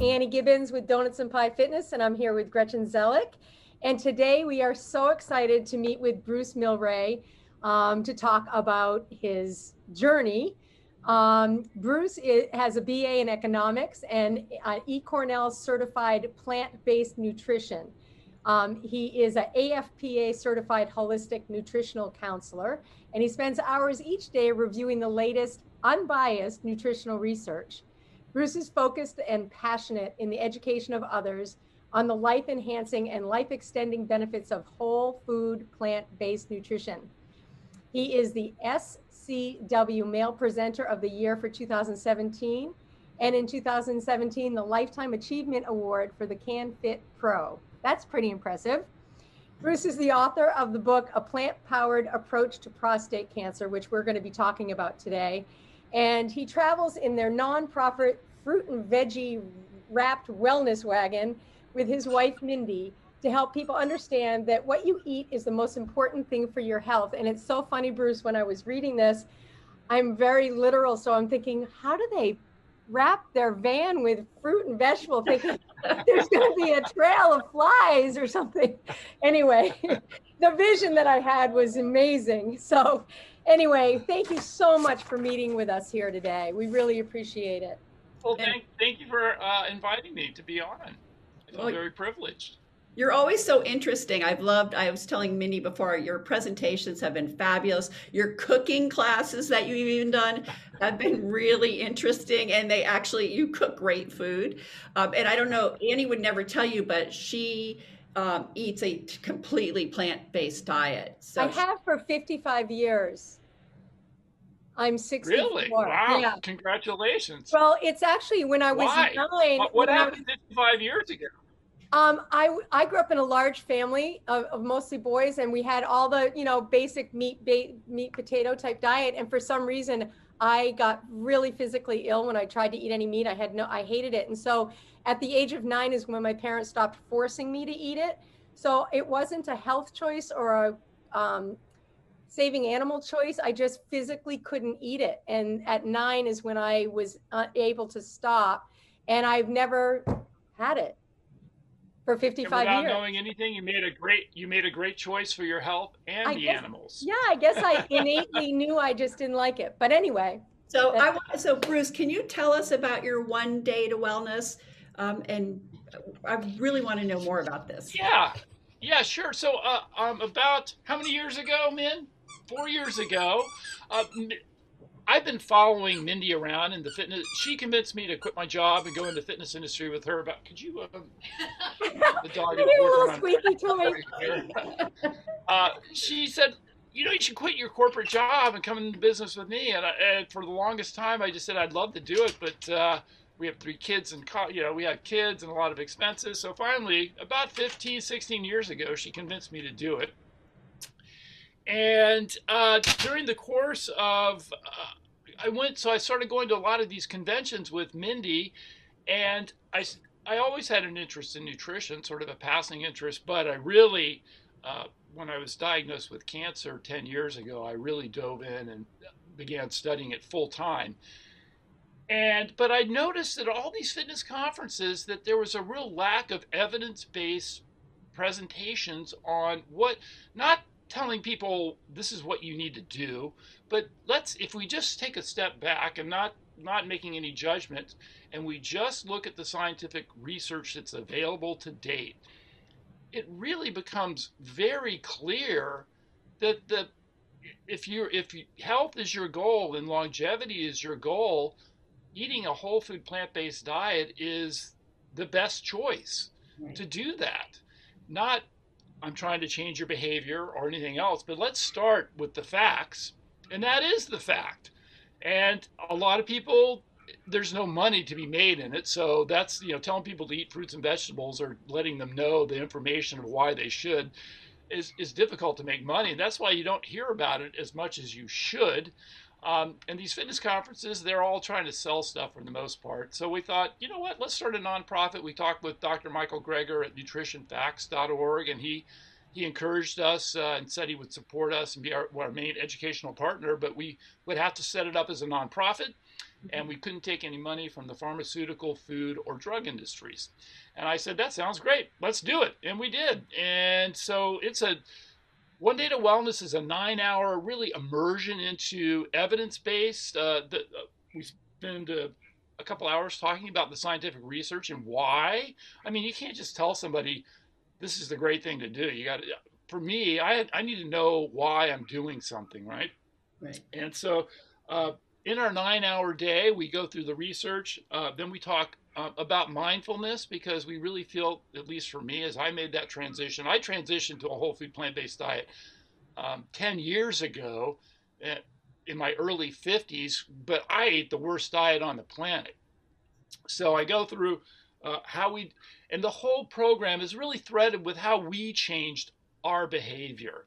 Annie Gibbons with Donuts and Pie Fitness, and I'm here with Gretchen Zellick. And today we are so excited to meet with Bruce Mylrea um, to talk about his journey. Um, Bruce is, has a BA in economics and uh, eCornell certified plant-based nutrition. Um, he is an AFPA certified holistic nutritional counselor, and he spends hours each day reviewing the latest unbiased nutritional research. Bruce is focused and passionate in the education of others on the life enhancing and life extending benefits of whole food plant based nutrition. He is the SCW Male Presenter of the Year for 2017, and in 2017, the Lifetime Achievement Award for the CanFit Pro. That's pretty impressive. Bruce is the author of the book, A Plant Powered Approach to Prostate Cancer, which we're going to be talking about today. And he travels in their nonprofit fruit and veggie wrapped wellness wagon with his wife, Mindy, to help people understand that what you eat is the most important thing for your health. And it's so funny, Bruce, when I was reading this, I'm very literal. So I'm thinking, how do they wrap their van with fruit and vegetable thinking there's going to be a trail of flies or something anyway the vision that i had was amazing so anyway thank you so much for meeting with us here today we really appreciate it well, thank, thank you for uh, inviting me to be on. I feel well, very privileged. You're always so interesting. I've loved, I was telling Minnie before, your presentations have been fabulous. Your cooking classes that you've even done have been really interesting. And they actually, you cook great food. Um, and I don't know, Annie would never tell you, but she um, eats a completely plant based diet. So I have for 55 years. I'm 64. Really? Wow. Yeah. Congratulations. Well, it's actually when I was Why? nine. What, what happened was, 55 years ago? Um, I, I grew up in a large family of, of, mostly boys, and we had all the, you know, basic meat, meat, potato type diet. And for some reason, I got really physically ill when I tried to eat any meat. I had no, I hated it. And so at the age of nine is when my parents stopped forcing me to eat it. So it wasn't a health choice or a um, saving animal choice. I just physically couldn't eat it. And at nine is when I was able to stop. And I've never had it for 55 and without years. knowing anything, you made a great you made a great choice for your health and I the guess, animals. Yeah, I guess I innately knew I just didn't like it. But anyway. So I so Bruce, can you tell us about your one day to wellness? Um, and I really want to know more about this. Yeah, yeah, sure. So uh, um, about how many years ago, Min? Four years ago. Uh, I've been following Mindy around in the fitness. She convinced me to quit my job and go into the fitness industry with her. About could you? Um, the dog is little squeaky toy. uh, she said, "You know, you should quit your corporate job and come into business with me." And, I, and for the longest time, I just said I'd love to do it, but uh, we have three kids and you know we have kids and a lot of expenses. So finally, about 15, 16 years ago, she convinced me to do it. And uh, during the course of, uh, I went, so I started going to a lot of these conventions with Mindy, and I, I always had an interest in nutrition, sort of a passing interest, but I really, uh, when I was diagnosed with cancer 10 years ago, I really dove in and began studying it full time. And but I noticed at all these fitness conferences that there was a real lack of evidence-based presentations on what not telling people this is what you need to do but let's if we just take a step back and not not making any judgment and we just look at the scientific research that's available to date it really becomes very clear that the if you if health is your goal and longevity is your goal eating a whole food plant-based diet is the best choice right. to do that not I'm trying to change your behavior or anything else. But let's start with the facts. And that is the fact. And a lot of people, there's no money to be made in it. So that's, you know, telling people to eat fruits and vegetables or letting them know the information of why they should is, is difficult to make money. And that's why you don't hear about it as much as you should. Um, and these fitness conferences, they're all trying to sell stuff for the most part. So we thought, you know what, let's start a nonprofit. We talked with Dr. Michael Greger at nutritionfacts.org, and he he encouraged us uh, and said he would support us and be our, our, main educational partner, but we would have to set it up as a nonprofit. and we couldn't take any money from the pharmaceutical, food, or drug industries. And I said, that sounds great. Let's do it. And we did. And so it's a one Day to Wellness is a nine hour really immersion into evidence based. Uh, uh, we spend a, a couple hours talking about the scientific research and why. I mean, you can't just tell somebody this is the great thing to do. You got to, for me, I, I need to know why I'm doing something, right? Right. And so, uh, in our nine hour day, we go through the research. Uh, then we talk uh, about mindfulness because we really feel, at least for me, as I made that transition, I transitioned to a whole food plant based diet um, 10 years ago eh, in my early 50s, but I ate the worst diet on the planet. So I go through uh, how we, and the whole program is really threaded with how we changed our behavior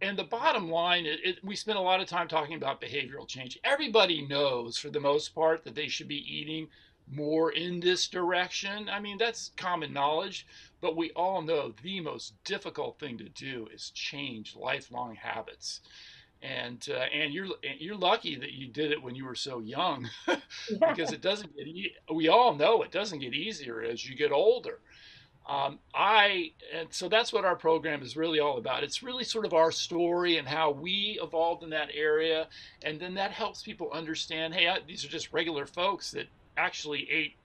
and the bottom line, it, it, we spend a lot of time talking about behavioral change. Everybody knows, for the most part, that they should be eating more in this direction. I mean, that's common knowledge, but we all know the most difficult thing to do is change lifelong habits. And uh, and you're you're lucky that you did it when you were so young, because it doesn't get. E- we all know it doesn't get easier as you get older. Um, I and so that's what our program is really all about. It's really sort of our story and how we evolved in that area, and then that helps people understand. Hey, I, these are just regular folks that actually ate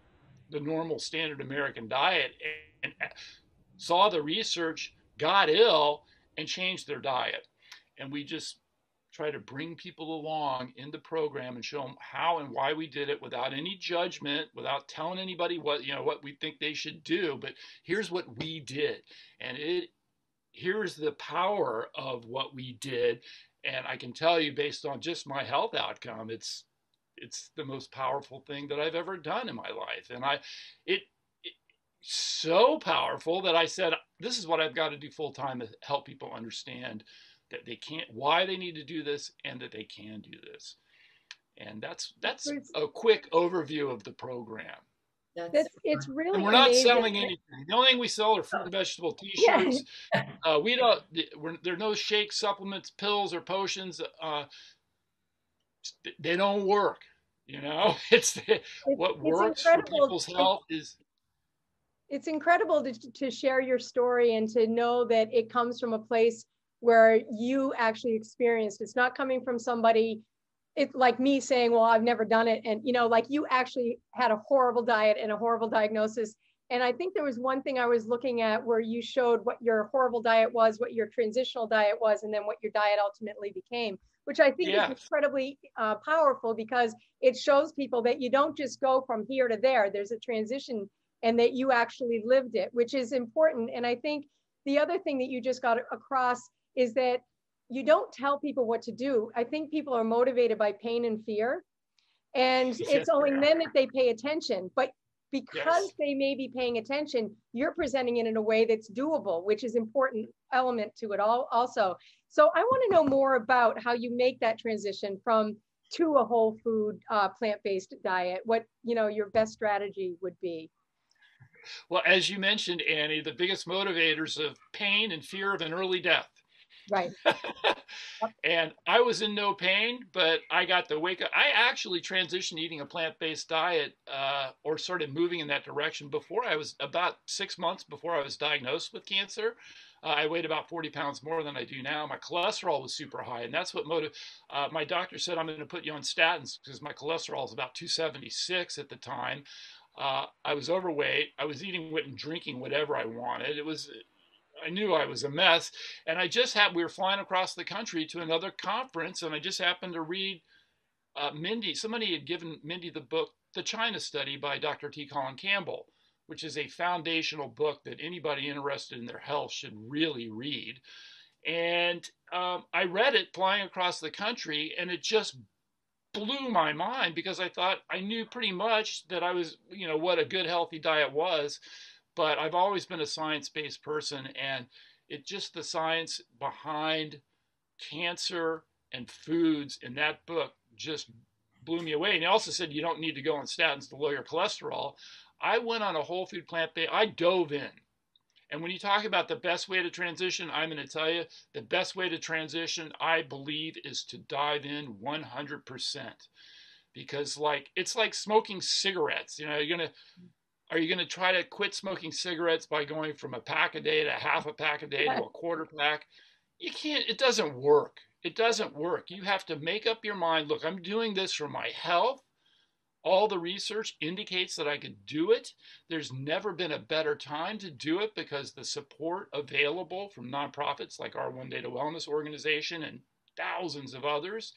the normal standard American diet and, saw the research, got ill, and changed their diet. And we just try to bring people along in the program and show them how and why we did it without any judgment, without telling anybody what you know what we think they should do. But here's what we did, and it here's the power of what we did. And I can tell you, based on just my health outcome, it's it's the most powerful thing that I've ever done in my life. And I, it, it so powerful that I said, this is what I've got to do full time to help people understand that they can't why they need to do this and that they can do this and that's that's a quick overview of the program that's, it's really and we're not amazing. selling anything the only thing we sell are fruit and vegetable t-shirts yeah. uh, we don't there are no shakes supplements pills or potions uh, they don't work you know? It's, it's what works for people's health is it's incredible to, to share your story and to know that it comes from a place where you actually experienced. It's not coming from somebody it's like me saying well i've never done it and you know like you actually had a horrible diet and a horrible diagnosis. And i think there was one thing i was looking at where you showed what your horrible diet was what your transitional diet was and then what your diet ultimately became which i think is incredibly uh, powerful because it shows people that you don't just go from here to there there's a transition and that you actually lived it which is important and i think the other thing that you just got across is that you don't tell people what to do. I think people are motivated by pain and fear. And it's only then that they pay attention. But because yes. they may be paying attention, you're presenting it in a way that's doable, which is important element to it all also. So I want to know more about how you make that transition from to a whole food uh, plant-based diet. What you know your best strategy would be. Well, as you mentioned, Annie, the biggest motivators of pain and fear of an early death. Right. and I was in no pain, but I got the wake up. I actually transitioned eating a plant based diet uh, or started moving in that direction before I was about six months before I was diagnosed with cancer. Uh, I weighed about 40 pounds more than I do now. My cholesterol was super high, and that's what motive. Uh, my doctor said I'm going to put you on statins because my cholesterol is about 276 at the time. Uh, I was overweight. I was eating and drinking whatever I wanted. It was I knew I was a mess. And I just had, we were flying across the country to another conference, and I just happened to read uh, Mindy. Somebody had given Mindy the book, The China Study by Dr. T. Colin Campbell, which is a foundational book that anybody interested in their health should really read. And um, I read it flying across the country, and it just blew my mind because I thought I knew pretty much that I was, you know, what a good healthy diet was but I've always been a science based person, and it just the science behind cancer and foods in that book just blew me away. And he also said you don't need to go on statins to lower your cholesterol. I went on a whole food plant based, I dove in. And when you talk about the best way to transition, I'm going to tell you the best way to transition, I believe, is to dive in 100%. because like it's like smoking cigarettes. You know, you're gonna are you gonna try to quit smoking cigarettes by going from a pack a day to half a pack a day to a quarter pack? You can't. It doesn't work. It doesn't work. You have to make up your mind. Look, I'm doing this for my health. All the research indicates that I could do it. There's never been a better time to do it because the support available from nonprofits like our One Day to Wellness organization and thousands of others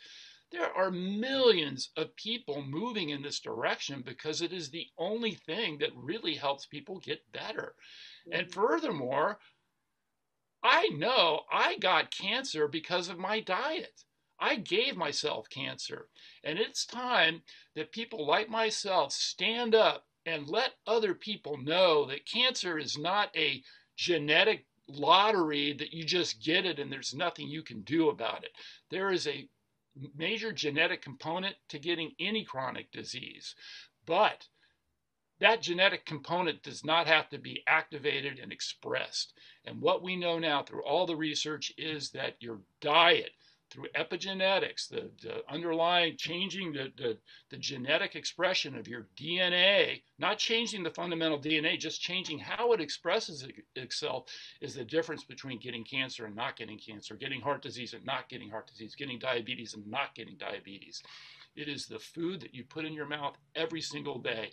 there are millions of people moving in this direction because it is the only thing that really helps people get better. And mm-hmm. furthermore, I know I got cancer because of my diet. I gave myself cancer. And it's time that people like myself stand up and let other people know that cancer is not a genetic lottery that you just get it and there's nothing you can do about it. There is a major genetic component to getting any chronic disease. But that genetic component does not have to be activated and expressed. And what we know now through all the research is that your diet through epigenetics, the, the underlying changing the, the, the, genetic expression of your DNA, not changing the fundamental DNA, just changing how it expresses it, itself, is the difference between getting cancer and not getting cancer, getting heart disease and not getting heart disease, getting diabetes and not getting diabetes. It is the food that you put in your mouth every single day.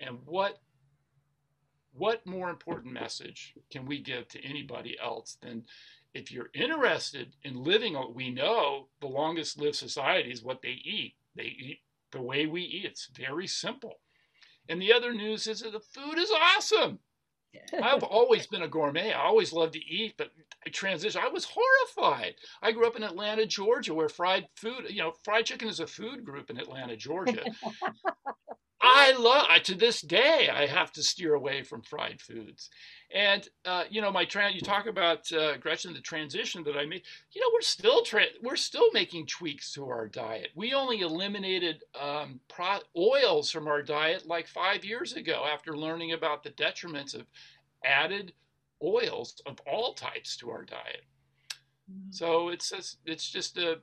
And what what more important message can we give to anybody else than if you're interested in living, we know the longest lived society is what they eat. They eat the way we eat. It's very simple. And the other news is that the food is awesome. I've always been a gourmet. I always loved to eat, but I transitioned. I was horrified. I grew up in Atlanta, Georgia, where fried food, you know, fried chicken is a food group in Atlanta, Georgia. I love I, to this day I have to steer away from fried foods, and uh, you know my trans. You talk about uh, Gretchen the transition that I made. You know we're still tra- we're still making tweaks to our diet. We only eliminated um, pro- oils from our diet like five years ago after learning about the detriments of added oils of all types to our diet. Mm-hmm. So it's a, it's just a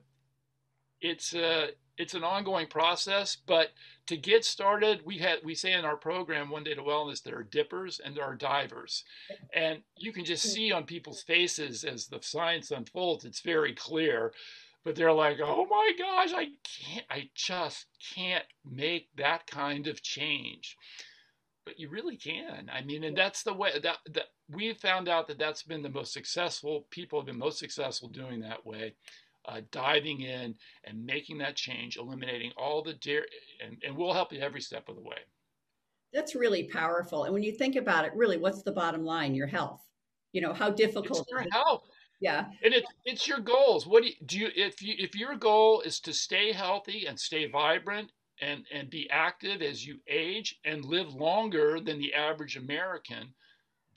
it's a it's an ongoing process, but to get started, we had we say in our program One Day to Wellness there are dippers and there are divers, and you can just see on people's faces as the science unfolds. It's very clear, but they're like, "Oh my gosh, I can't! I just can't make that kind of change." But you really can. I mean, and that's the way that that we've found out that that's been the most successful. People have been most successful doing that way uh, diving in and making that change, eliminating all the dairy, and, and we'll help you every step of the way. That's really powerful. And when you think about it, really, what's the bottom line? Your health. You know how difficult. It's your health. Yeah. And it's it's your goals. What do you, do you if you if your goal is to stay healthy and stay vibrant and and be active as you age and live longer than the average American,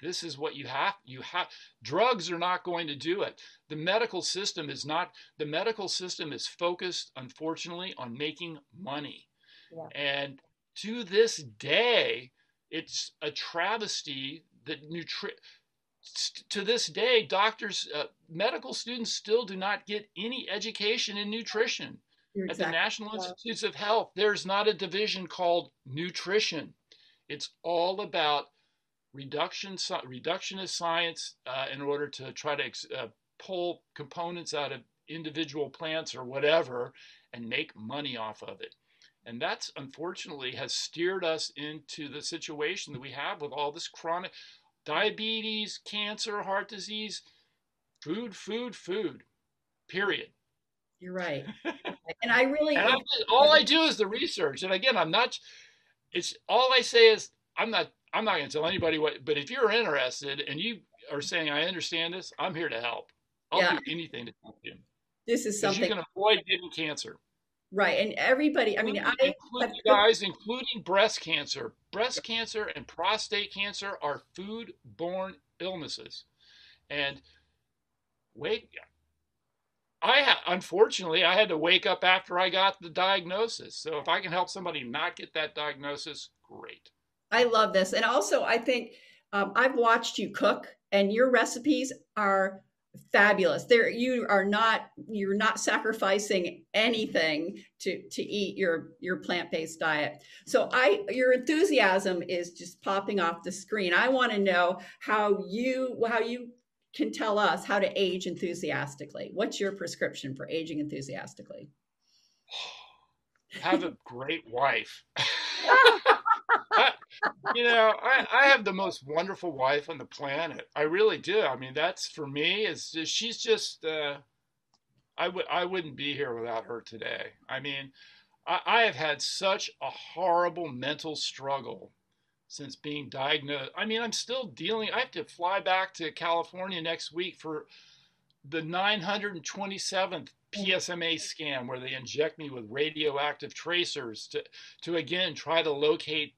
this is what you have you have drugs are not going to do it. The medical system is not the medical system is focused unfortunately on making money. Yeah. and to this day it's a travesty that nutri- to this day doctors uh, medical students still do not get any education in nutrition. At the national institutes of health there's not a division called nutrition. It's all about reduction reductionist science uh, in order to try to uh, pull components out of individual plants or whatever and make money off of it. And that's unfortunately has steered us into the situation that we have with all this chronic diabetes, cancer, heart disease, food, food, food, period. You're right. and I really, and all I do is the research. And again, I'm not, it's all I say is I'm not I'm not going to tell anybody what, but if you're interested and you are saying, I understand this, I'm here to help. I'll yeah. do anything to help you. This is something you can avoid getting cancer. Right. And everybody, I mean, including, I, including guys, including breast cancer. Breast cancer and prostate cancer are food borne illnesses. And wake, I ha- unfortunately I had to wake up after I got the diagnosis. So if I can help somebody not get that diagnosis, great. I love this. And also, I think um, I've watched you cook, and your recipes are fabulous. There, you are not you're not sacrificing anything to to eat your your plant based diet. So I your enthusiasm is just popping off the screen. I want to know how you how you can tell us how to age enthusiastically. What's your prescription for aging enthusiastically? Have a great wife. I, you know, I, I have the most wonderful wife on the planet. I really do. I mean, that's for me. Is she's just. Uh, I would I wouldn't be here without her today. I mean, I, I have had such a horrible mental struggle since being diagnosed. I mean, I'm still dealing. I have to fly back to California next week for the 927th PSMA scan where they inject me with radioactive tracers to to again try to locate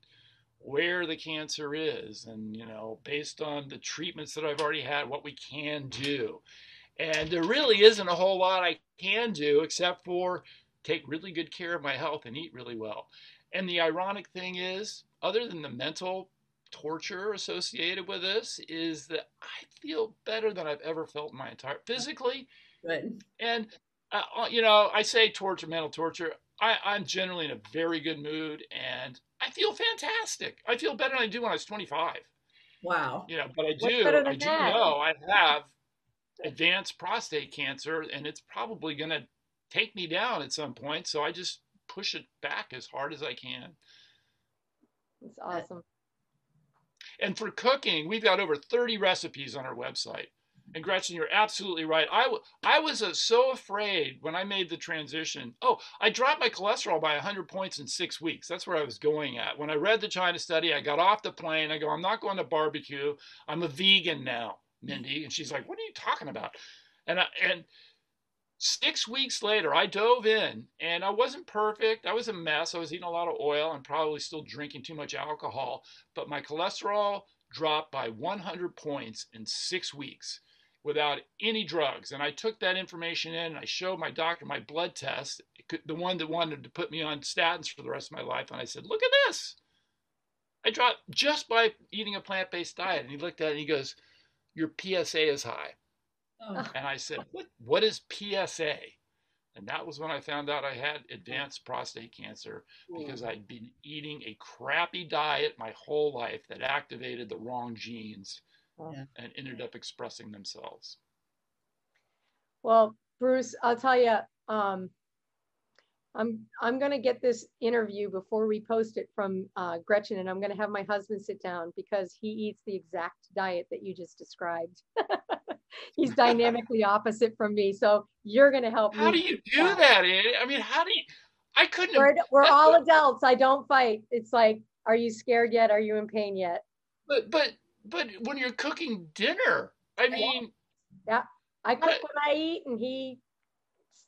where the cancer is and you know based on the treatments that I've already had what we can do. And there really isn't a whole lot I can do except for take really good care of my health and eat really well. And the ironic thing is other than the mental torture associated with this is that I feel better than I've ever felt in my entire physically. Good. and uh, uh you know I say torture mental torture. I, I'm generally in a very good mood and I feel fantastic. I feel better than I do when I was 25. Wow. You know, but I do, I do that? know I have advanced prostate cancer and it's probably going to take me down at some point. So I just push it back as hard as I can. It's awesome. And for cooking, we've got over 30 recipes on our website. And Gretchen, you're absolutely right. I, was uh, so afraid when I made the transition. Oh, I dropped my cholesterol by 100 points in six weeks. That's where I was going at. When I read the China study, I got off the plane. I go, I'm not going to barbecue. I'm a vegan now, Mindy. And she's like, What are you talking about? And I, and six weeks later, I dove in, and I wasn't perfect. I was a mess. I was eating a lot of oil and probably still drinking too much alcohol. But my cholesterol dropped by 100 points in six weeks without any drugs. And I took that information in and I showed my doctor my blood test, the one that wanted to put me on statins for the rest of my life. And I said, Look at this. I dropped just by eating a plant based diet. And he looked at it and he goes, Your PSA is high. Oh, And I said, What, what is PSA? And that was when I found out I had advanced prostate cancer because I'd been eating a crappy diet my whole life that activated the wrong genes Yeah. and ended up expressing themselves. Well, Bruce, I'll tell you, um, I'm I'm gonna get this interview before we post it from uh, Gretchen, and I'm gonna have my husband sit down because he eats the exact diet that you just described. He's dynamically opposite from me, so you're gonna help How do you do that, Andy? I mean, how do you? I couldn't. We're, Have, we're all what- adults. I don't fight. It's like, are you scared yet? Are you in pain yet? but but but when you're cooking dinner, I mean, Yeah. I cook Right. when I eat, and he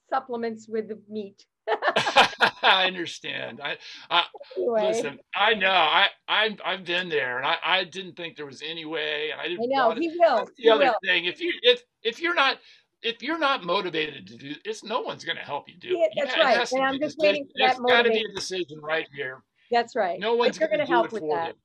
supplements with the meat. I understand. I, I Anyway, listen. I know. I I I've been there, and I I didn't think there was any way, and I didn't. I know it. he will. That's He the other will. thing. If you if if you're not if you're not motivated to do it's no one's going to help you do it. You that's ha- right, and I'm just decision. waiting for that There's got to be a decision right here. That's right. No one's going to help it with that.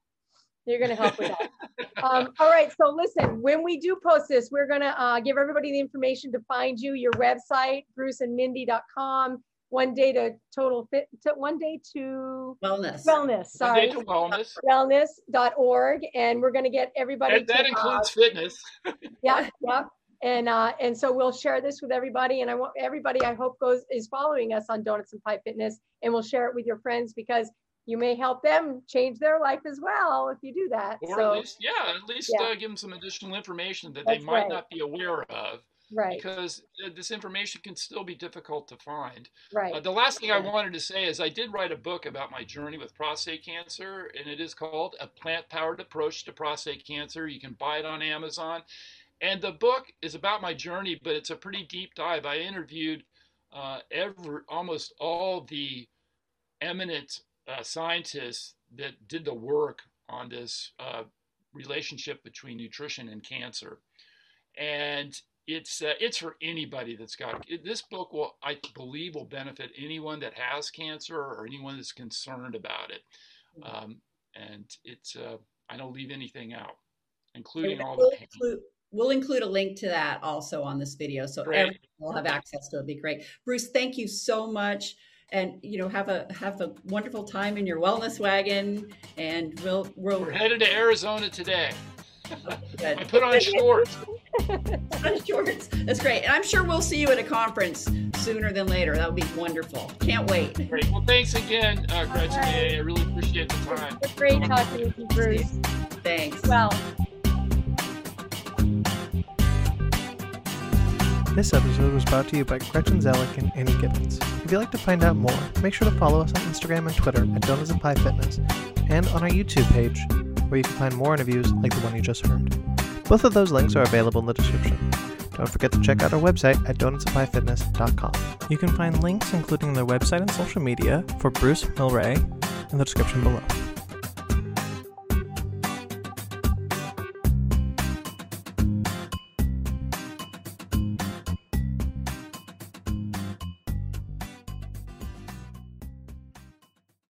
You're going to help with that. Um, all right. So listen, when we do post this, we're going to uh, give everybody the information to find you, your website, bruceandmindy.com, one day to total fit, to one day to wellness. wellness, Monday sorry, to wellness. wellness.org. And we're going to get everybody And that to, uh, includes fitness. yeah, yeah. And uh, and so we'll share this with everybody. And I want everybody, I hope, goes is following us on Donuts and Pie Fitness, and we'll share it with your friends because you may help them change their life as well if you do that. Or so at least, yeah, at least Yeah. uh, give them some additional information that That's they might right. not be aware of right, because uh, this information can still be difficult to find. right. Uh, the last thing I wanted to say is I did write a book about my journey with prostate cancer, and it is called A Plant Powered Approach to Prostate Cancer. You can buy it on Amazon. And the book is about my journey, but it's a pretty deep dive. I interviewed uh, every, almost all the eminent uh, scientists that did the work on this uh, relationship between nutrition and cancer. And it's uh, it's for anybody that's got it, this book will I believe will benefit anyone that has cancer or anyone that's concerned about it. Um, and it's uh, I don't leave anything out, including all we'll the pain. include, we'll include a link to that also on this video, so Great. everyone will have access to it. It'd be great. Bruce, thank you so much, and you know have a have a wonderful time in your wellness wagon, and we'll we'll We're headed to Arizona today. good. I put on shorts. shorts. That's great, and I'm sure we'll see you at a conference sooner than later. That would be wonderful. Can't wait. Great. Well, thanks again, uh, Gretchen. All right. I really appreciate the time. It's great talking with you, Bruce. Thanks. Well, This episode was brought to you by Gretchen Zellick and Annie Gibbons. If you'd like to find out more, make sure to follow us on Instagram and Twitter at Donuts and Pie Fitness, and on our YouTube page, where you can find more interviews like the one you just heard. Both of those links are available in the description. Don't forget to check out our website at donutsandpiefitness.com. You can find links, including their website and social media, for Bruce Mylrea in the description below.